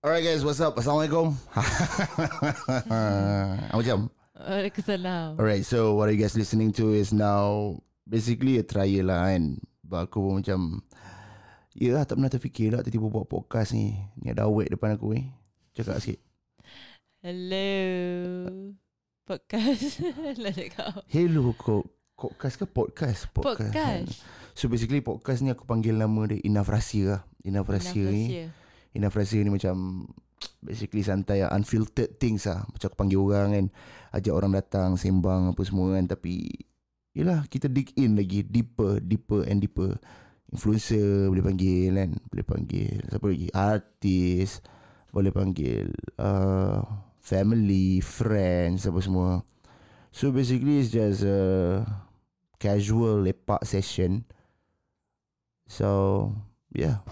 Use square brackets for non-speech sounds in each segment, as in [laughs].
Alright guys, what's up? Assalamualaikum. [laughs] Macam. Waalaikumsalam. Alright, so what are you guys listening to is now basically a trial lah kan. But aku pun macam Ya lah, tak pernah terfikir lah tiba-tiba buat podcast ni. Ni ada awet depan aku ni. Cakap sikit. Hello. Podcast. [laughs] Lah cakap. Hello kok. Podcast ke podcast? Podcast. So basically podcast ni aku panggil nama dia Enough Rahsia lah. Enough Rahsia ni. Enough Rahsia ni macam basically santai. Unfiltered things lah. Macam aku panggil orang kan. Ajak orang datang sembang apa semua kan. Tapi yelah kita dig in lagi. Deeper, deeper and deeper. Influencer boleh panggil kan. Boleh panggil. Siapa lagi? Artis. Boleh panggil. Uh, family, friends apa semua. So basically it's just a casual lepak session. So yeah.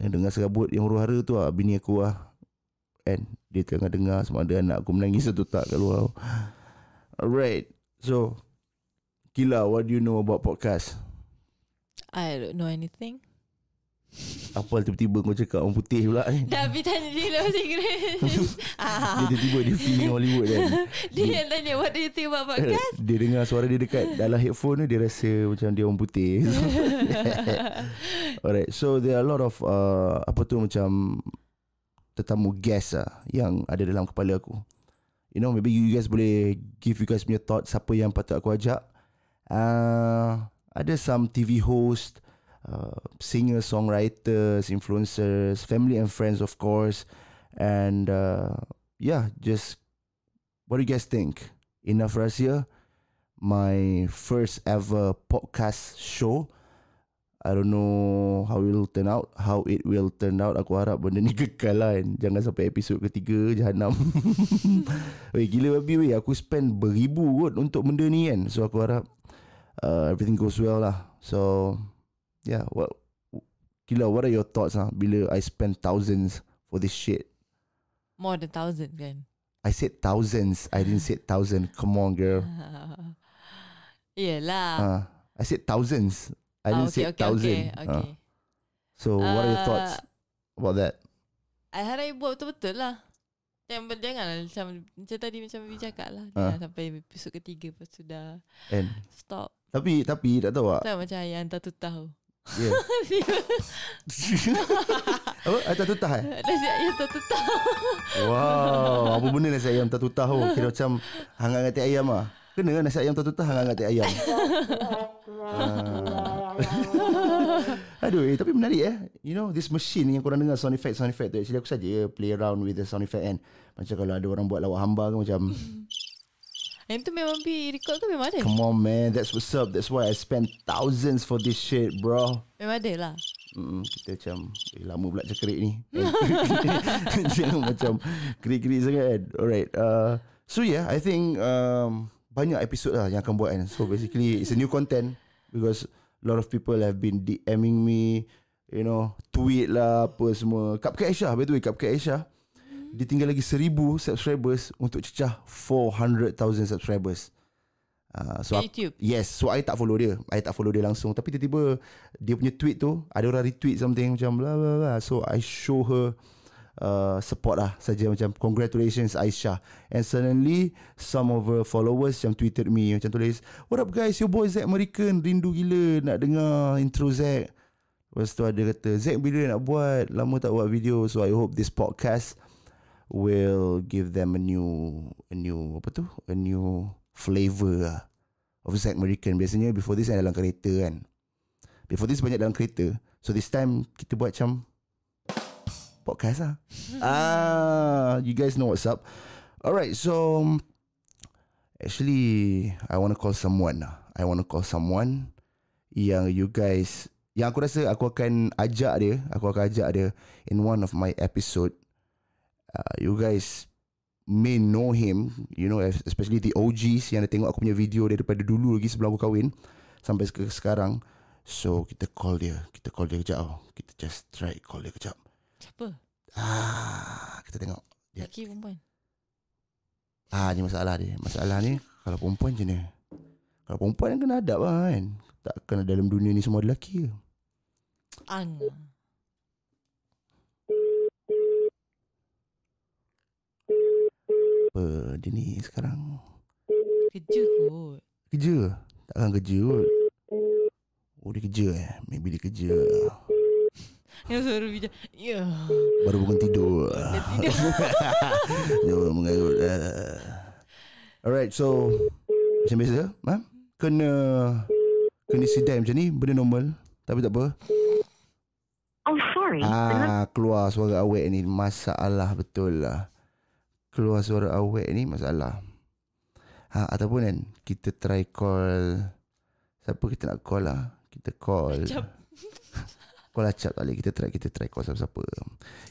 Yang dengar serabut yang huru-hara tu lah bini aku lah. And dia tengah dengar sama ada anak aku menangis atau tak kat luar. Alright. So Gila, what do you know about podcast? I don't know anything. Apa tiba-tiba kau cakap orang putih pula ni? Dah habis tanya dia dalam Inggeris. [laughs] Dia ah, tiba-tiba dia feeling Hollywood kan. dia yang tanya what do you think about podcast? Dia dengar suara dia dekat dalam headphone tu dia rasa macam dia orang putih. [laughs] Alright, so there are a lot of uh, apa tu macam tetamu guest lah yang ada dalam kepala aku. You know, maybe you guys boleh give you guys punya thoughts siapa yang patut aku ajak. Uh, ada some TV host, uh, singers, songwriters, influencers, family and friends of course. And uh, yeah, just what do you guys think? Enough Rahsia, my first ever podcast show. I don't know how it will turn out, how it will turn out. Aku harap benda ni [laughs] kekal lah kan. Jangan sampai episod ketiga jahanam. [laughs] Weh gila babi weh. Aku spend beribu kot untuk benda ni kan. So aku harap uh, everything goes well lah. So yeah, what Gila, what are your thoughts ah bila I spend thousands for this shit? More than thousand kan? I said thousands. I didn't say thousand. Come on, girl. [laughs] Yelah. Uh, I said thousands. I Ah, didn't okay, say okay, thousand. okay, okay. Uh, so what are your thoughts Uh, about that? I harap you buat betul-betul lah. Jangan, janganlah macam, macam tadi macam Bibi cakap lah. Ah. Jangan sampai episod ketiga lepas tu dah And stop. tapi tapi tak tahu tak. Tak macam hantar tu tahu. [laughs] Apa? Ayam tutah eh? Nasi ayam tak tu tahu. Wow, apa benda nasi ayam tak tutah tu? Kira macam hangat hati ayam ah. Kena kan nasi ayam tak tutah hangat hati ayam. Ah. [laughs] Aduh, eh, tapi menarik eh. You know, this machine yang korang dengar sound effect, sound effect tu. Actually aku saja play around with the sound effect kan. Macam kalau ada orang buat lawak hamba ke macam, Yang tu memang pergi record ke memang ada? come on man, that's what's up. That's why I spend thousands for this shit, bro. Memang ada lah. Mm, kita macam eh, lama pula cakap ni. [laughs] [laughs] Jangan macam kerik-kerik sangat kan. Alright. Uh, so yeah, I think um, banyak episod lah yang akan buat kan. So basically it's a new content because a lot of people have been DMing me, you know, tweet lah apa semua. Cupcake Aisyah, by the way, Cupcake Aisyah. Dia tinggal lagi 1000 subscribers untuk cecah 400,000 subscribers. Uh, so aku- YouTube? Yes So I tak follow dia. I tak follow dia langsung. Tapi tiba-tiba Dia punya tweet tu Ada orang retweet something Macam bla bla bla. So I show her uh, Support lah Saja macam Congratulations Aisyah. And suddenly Some of her followers Macam tweeted me Macam tulis What up guys? Your boy Zack American Rindu gila Nak dengar intro Zack. Lepas tu ada kata Zack bila nak buat? Lama tak buat video So I hope this podcast Will give them a new A new Apa tu? A new Flavor lah. Of Zack American Biasanya before this Dalam kereta kan. Before this banyak dalam kereta. So this time Kita buat macam Podcast lah. [laughs] Ah, You guys know what's up. Alright so Actually I want to call someone lah. I want to call someone Yang you guys Yang aku rasa Aku akan ajak dia Aku akan ajak dia In one of my episode uh, You guys May know him You know Especially the OGs Yang dah tengok aku punya video Daripada dulu lagi Sebelum aku kahwin Sampai ke sekarang So kita call dia Kita call dia kejap oh. Kita just try call dia kejap Siapa? Ah, Kita tengok dia. Lelaki perempuan? Ah, ni masalah dia. Masalah ni kalau perempuan macam mana? Kalau perempuan kan kena adab lah kan. Tak kena dalam dunia ni semua ada lelaki ke? Ang. Dia ni sekarang Kerja kot. kerja. Takkan kerja kot. Oh dia kerja eh. Maybe dia kerja. Yang suara bijak. Ya. Baru bangun tidur. Dah tidur. [laughs] Dia mengarut. ah. Alright, so macam biasa, ha? Kena kena sidai macam ni, benda normal. Tapi tak apa. Oh, sorry. Ah, keluar suara awet ni masalah betul lah. Keluar suara awet ni masalah. Ha, ataupun kan kita try call siapa kita nak call lah. Kita call. [laughs] Call acap tak boleh Kita try Kita try call siapa-siapa.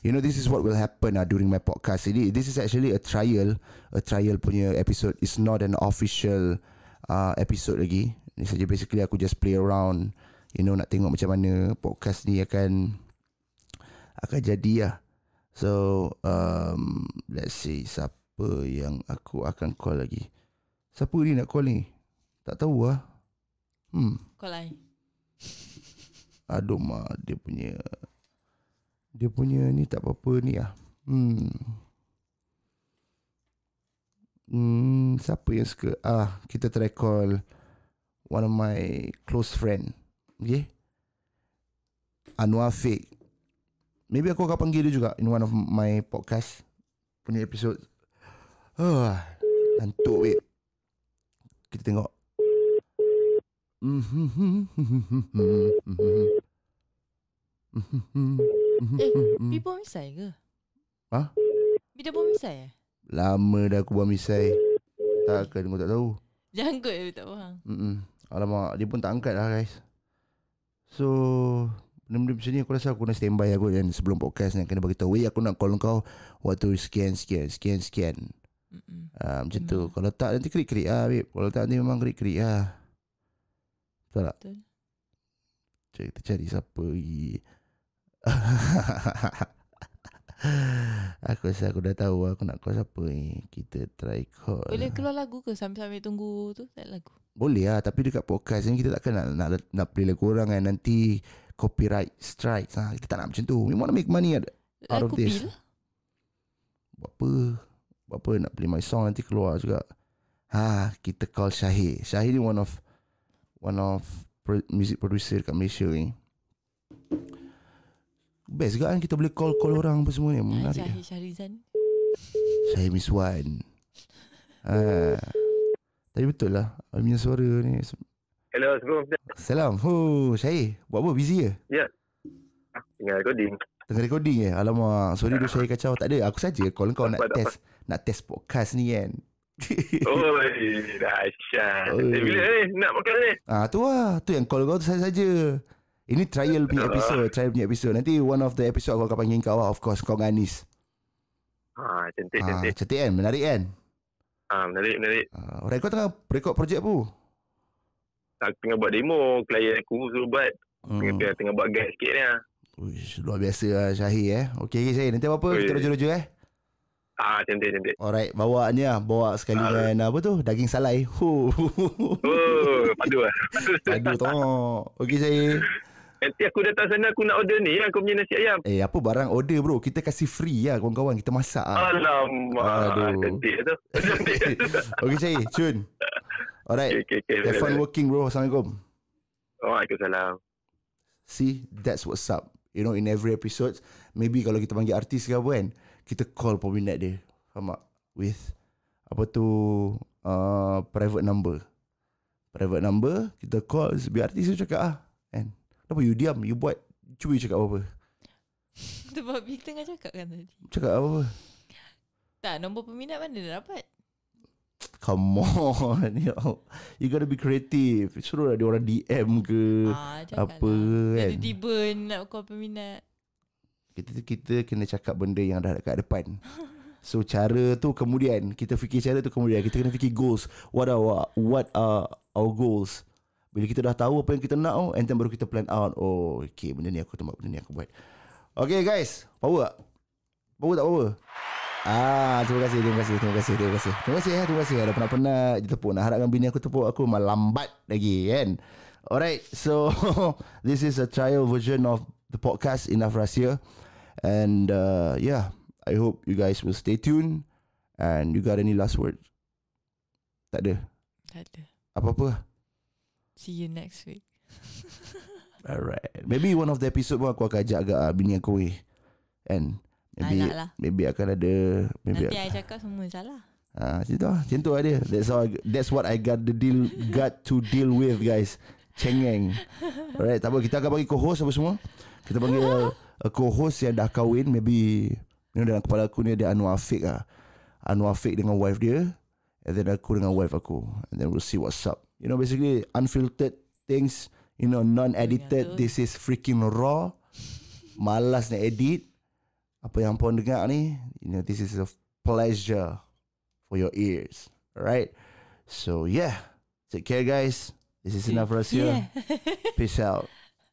You know this is what will happen uh, During my podcast. Ini This is actually a trial A trial punya episode. It's not an official uh, Episode lagi. Ini saja basically Aku just play around. You know nak tengok macam mana Podcast ni akan Akan jadi lah So um, Let's see Siapa yang aku akan call lagi Siapa ni nak call ni Tak tahu lah Hmm kau lain. Aduh mak dia punya dia punya ni tak apa-apa ni ah. Hmm. Hmm, siapa yang suka? Ah, kita try call one of my close friend. Okay? Anwar Fake. Maybe aku akan panggil dia juga in one of my podcast punya episode. Ah, ngantuk wait. Kita tengok. [laughs] Eh, Bi buang misai ke? Ha? Bi dah buang misai eh? Lama dah aku buang misai. Takkan kau tak tahu. Janggut Bi tak faham. Mm-mm. Alamak, dia pun tak angkat lah guys. So, benda-benda macam ni aku rasa aku nak standby aku kan sebelum podcast ni kena bagi tahu, "Wei, aku nak call kau waktu sekian sekian sekian sekian." Mm-mm. Ah, macam tu. Memang. Kalau tak nanti krik-krik ah, babe. Kalau tak nanti memang krik-krik ah. Betul tak? Betul. Cari kita cari siapa lagi. [laughs] aku rasa aku dah tahu aku nak call siapa ni. Kita try call. Boleh keluar lagu ke sambil-sambil tunggu tu? Tak lagu. Boleh lah Tapi dekat podcast ni Kita takkan nak Nak, nak play lagu orang kan Nanti Copyright strikes ha. Kita tak nak macam tu We want to make money Out of Lagu this. Bil. Buat apa Buat apa nak play my song Nanti keluar juga Ha Kita call Syahir Syahir ni one of One of Music producer kat Malaysia ni Best juga kan Kita boleh call-call orang apa semua ni Menarik Syahir Syahrizan. Syahir Miswan ha. [laughs] Tapi betul lah Punya suara ni Hello, Assalamualaikum. Salam. Oh Syahir. Buat apa? Busy ke? Tengah recording. Tengah recording eh? Alamak. Sorry tu saya kacau. Tak ada. Aku saja call kau nak tak test. Nak test podcast ni kan? [laughs] Oh, dahsyat. Oi. Eh, bila ni nak makan ni? Ah tu lah. Tu yang call kau tu saya saja. Ini trial punya Ah. episode Trial punya episode. Nanti one of the episode Aku akan panggil kau lah. Of course kau dengan Anis. Ha, cantik, ah, cantik. Cantik kan? Menarik kan? Ha, menarik, menarik. ah, Alright kau tengah Record projek apa Aku tengah buat demo. Klien aku suruh buat. Tengah, hmm. tengah, tengah buat guide sikit ni. lah. Uish, Luar biasa lah Syahir eh Okay, okay Syahir Nanti apa-apa Oi. Kita roja-roja eh Ha, cantik, cantik. Alright Bawa ni lah Bawa sekali Ah. dengan Apa tu Daging salai Huh. Oh, padu lah. [laughs] Aduh tengok Okay Syahir Nanti aku datang sana aku nak order ni yang kau punya nasi ayam. Eh apa barang order bro Kita kasih free lah kawan-kawan Kita masak lah Alamak. Aduh. Cantik tu. [laughs] Cantik tu. Okay Syahir Cun Alright. Okay, okay, okay. Have fun working bro. Assalamualaikum. Waalaikumsalam. See That's what's up. You know in every episode Maybe kalau kita panggil artis ke apa kan Kita call peminat dia. Faham tak? With Apa tu uh, Private number. Private number Kita call Biar artis tu cakap ah Kan? Kenapa you diam? You buat Cuba you cakap apa-apa. [laughs] Sebab Bi tengah cakap kan tadi. Cakap apa-apa? Tak, nombor peminat mana dah dapat? Come on [laughs] you, know, you gotta be creative. Suruh lah dia orang DM ke Ah, Apa lah. kan. Tiba-tiba nak call peminat. kita, kita kena cakap benda yang dah dekat depan. So cara tu kemudian Kita fikir cara tu kemudian. Kita kena fikir goals. What are what are our goals? Bila kita dah tahu apa yang kita nak oh, And then baru kita plan out. Oh okay benda ni aku tempat Benda ni aku buat. Okay guys. Power tak? Power tak power? Ah, terima kasih, terima kasih, terima kasih, terima kasih. Terima kasih ya, terima kasih. Ada penat-penat je tepuk. Nak harapkan bini aku tepuk aku malah lambat lagi kan. Alright, so [laughs] this is a trial version of the podcast Enough Rahsia. And uh, yeah, I hope you guys will stay tuned And you got any last words? Tak ada. Tak ada. Apa-apa? See you next week. [laughs] Alright. Maybe one of the episode pun aku akan ajak agak uh, bini aku eh. And maybe Anak lah. maybe akan ada maybe Nanti I cakap semua salah. Ah, macam tu lah. Macam tu lah dia. That's how I, that's what I got the deal got to deal with guys. Cengeng. Alright, tak apa kita akan bagi co-host apa semua. Kita panggil a co-host yang dah kahwin maybe you know dalam kepala aku ni ada Anwar Afiq lah. Anwar Afiq dengan wife dia and then aku dengan wife aku and then we'll see what's up. You know basically unfiltered things, you know non-edited. This is freaking raw. Malas nak edit. Apa yang pun dengar ni, you know this is a pleasure for your ears. Alright. So yeah. Take care guys. This is enough for us here. Yeah. [laughs] Peace out.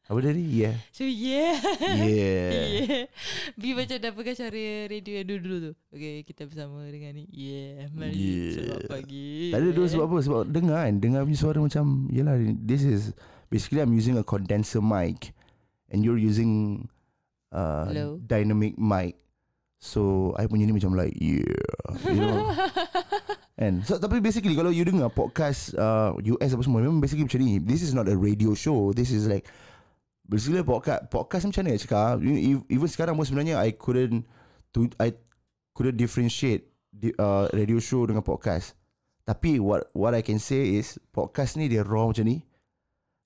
Apa tadi? Yeah. so yeah. Yeah. [laughs] yeah. Bi macam dah pegang cara radio yang dulu-dulu tu. Okay, kita bersama dengan ni. Yeah. Mari Yeah. selamat pagi. Tak ada dulu sebab apa? Sebab dengar kan. Dengar punya suara macam, yelah, this is, basically I'm using a condenser mic and you're using uh, Hello. dynamic mic. So, I punya ni macam like, yeah. You know? [laughs] And so, tapi basically kalau you dengar podcast uh, US apa semua, memang basically macam ni. This is not a radio show. This is like, basically podcast, podcast macam mana nak cakap? Even sekarang pun sebenarnya I couldn't, to, I couldn't differentiate di, uh, radio show dengan podcast. Tapi what what I can say is podcast ni dia raw macam ni.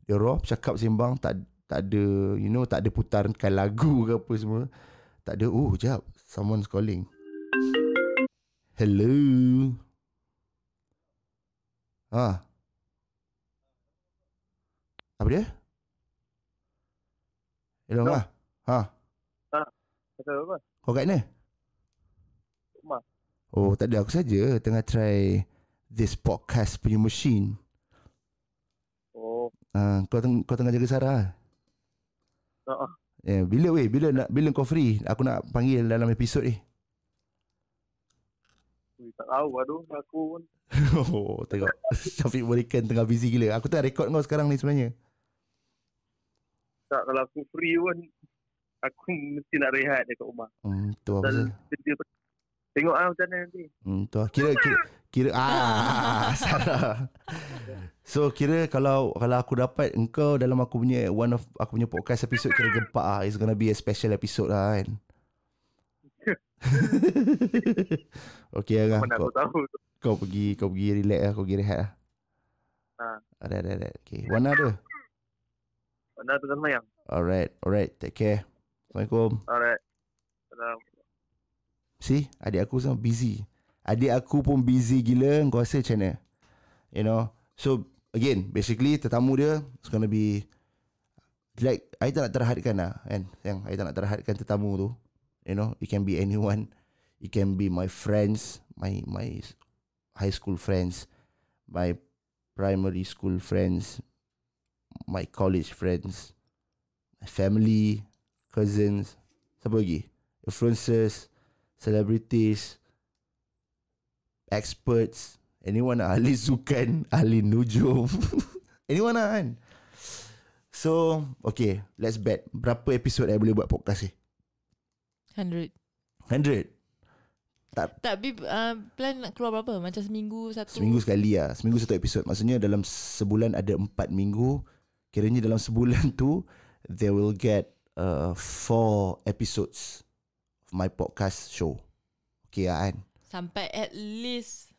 Dia raw, cakap sembang tak tak ada you know tak ada putaran lagu ke apa semua. Tak ada oh jap someone's calling. Hello. Ha. Apa dia? Hello, Hello. Ma. Ha. Pasal apa? Kau kat mana? Rumah. Oh, tak ada. Aku saja tengah try this podcast punya machine. Oh, Ah, kau teng- kau tengah jaga Sarah. Uh, Eh, bila weh? Bila nak bila kau free? Aku nak panggil dalam episod ni. tak tahu aduh aku pun. [laughs] oh, tengok. [laughs] Syafiq Berikan tengah busy gila. Aku tengah record kau sekarang ni sebenarnya. Tak kalau aku free pun aku [laughs] mesti nak rehat dekat rumah. Hmm, tu apa Dan kerja Tengok ah macam mana nanti. Hmm, tu lah. Kira kira kira ah Sarah. So kira kalau kalau aku dapat engkau dalam aku punya one of aku punya podcast episode kira gempak ah. It's gonna be a special episode lah kan. [laughs] okay lah Mana kau, tahu. kau pergi kau pergi relax lah kau pergi rehat lah. Ah. Ada ada ada. Okay. Warna ada. Mana tu sama yang. Alright, alright. Take care. Assalamualaikum. Alright. Salam. See, adik aku sama busy. Adik aku pun busy gila. Kau rasa macam mana? You know? So, again, basically, tetamu dia is gonna be like, I tak nak terhadkan lah, kan? Yang I tak nak terhadkan tetamu tu. You know, it can be anyone. It can be my friends, my my high school friends, my primary school friends, my college friends, my family, cousins, siapa lagi? Influencers, celebrities, experts, anyone lah, ahli sukan, [laughs] ahli nujum, [laughs] anyone lah kan. So, okay, let's bet. Berapa episod I boleh buat podcast ni? 100. 100? Tak, Bib, uh, plan nak keluar berapa? Macam seminggu satu? Seminggu sekali lah. Seminggu satu episod. Maksudnya dalam sebulan ada empat minggu. Kiranya dalam sebulan [laughs] tu, they will get uh, four episodes my podcast show. Okay lah kan? Sampai at least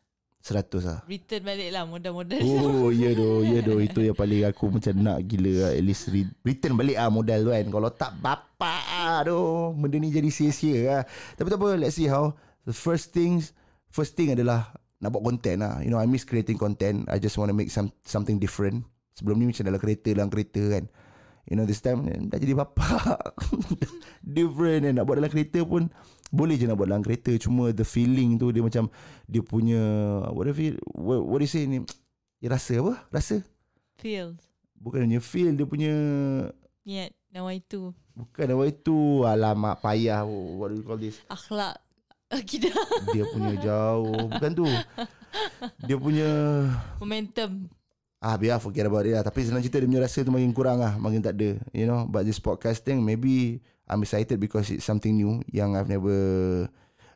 Seratus lah. return balik lah modal-modal. Oh [laughs] ya doh Ya doh Itu yang paling aku macam nak gila lah. At least re- return balik ah modal tu kan Kalau tak bapak ah doh Benda ni jadi sia-sia lah Tapi tak apa Let's see how The first things First thing adalah Nak buat content lah You know I miss creating content I just want to make some something different Sebelum ni macam dalam kereta Dalam kereta kan You know this time eh, Dah jadi bapak [laughs] Different and Nak buat dalam kereta pun boleh je nak buat dalam kereta Cuma the feeling tu Dia macam Dia punya What do you, what, what do you say ni Dia rasa apa? Rasa? Feels. Bukan hanya feel Dia punya Niat. Nawai tu. Bukan apa itu Alamak payah What do you call this Akhlak. Akidah. Dia punya jauh Bukan tu [laughs] Dia punya Momentum. Ah biar forget about it lah Tapi senang cerita Dia punya rasa tu makin kurang lah Makin tak ada You know But this podcasting Maybe I'm excited because it's something new Yang I've never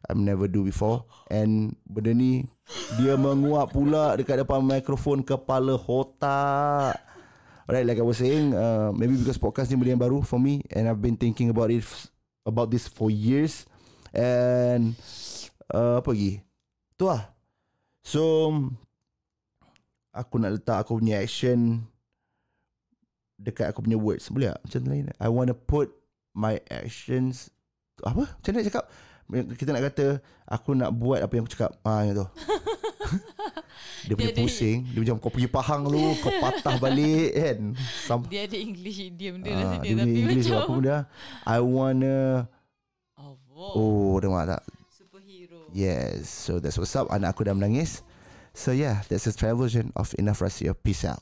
I've never do before and benda ni dia menguap pula dekat depan mikrofon kepala otak. Alright, like I was saying, uh, maybe because podcast ni benda yang baru for me and I've been thinking about it about this for years and uh, apa lagi? Tu lah. So aku nak letak aku punya action dekat aku punya words. Boleh tak? Macam lain. I want to put my actions apa? Macam mana cakap? Kita nak kata aku nak buat apa yang aku cakap. Ah, yang tu. [laughs] dia punya Dia ada- pusing Dia macam kau pergi Pahang lu Kau patah [laughs] balik kan Sam, Dia ada English idiom dia ah, Dia dia tapi English macam apa benda I wanna Oh, wow. Oh dengar tak superhero. Yes So that's what's up Anak aku dah menangis So yeah That's a travel version of Enough Rasio Peace out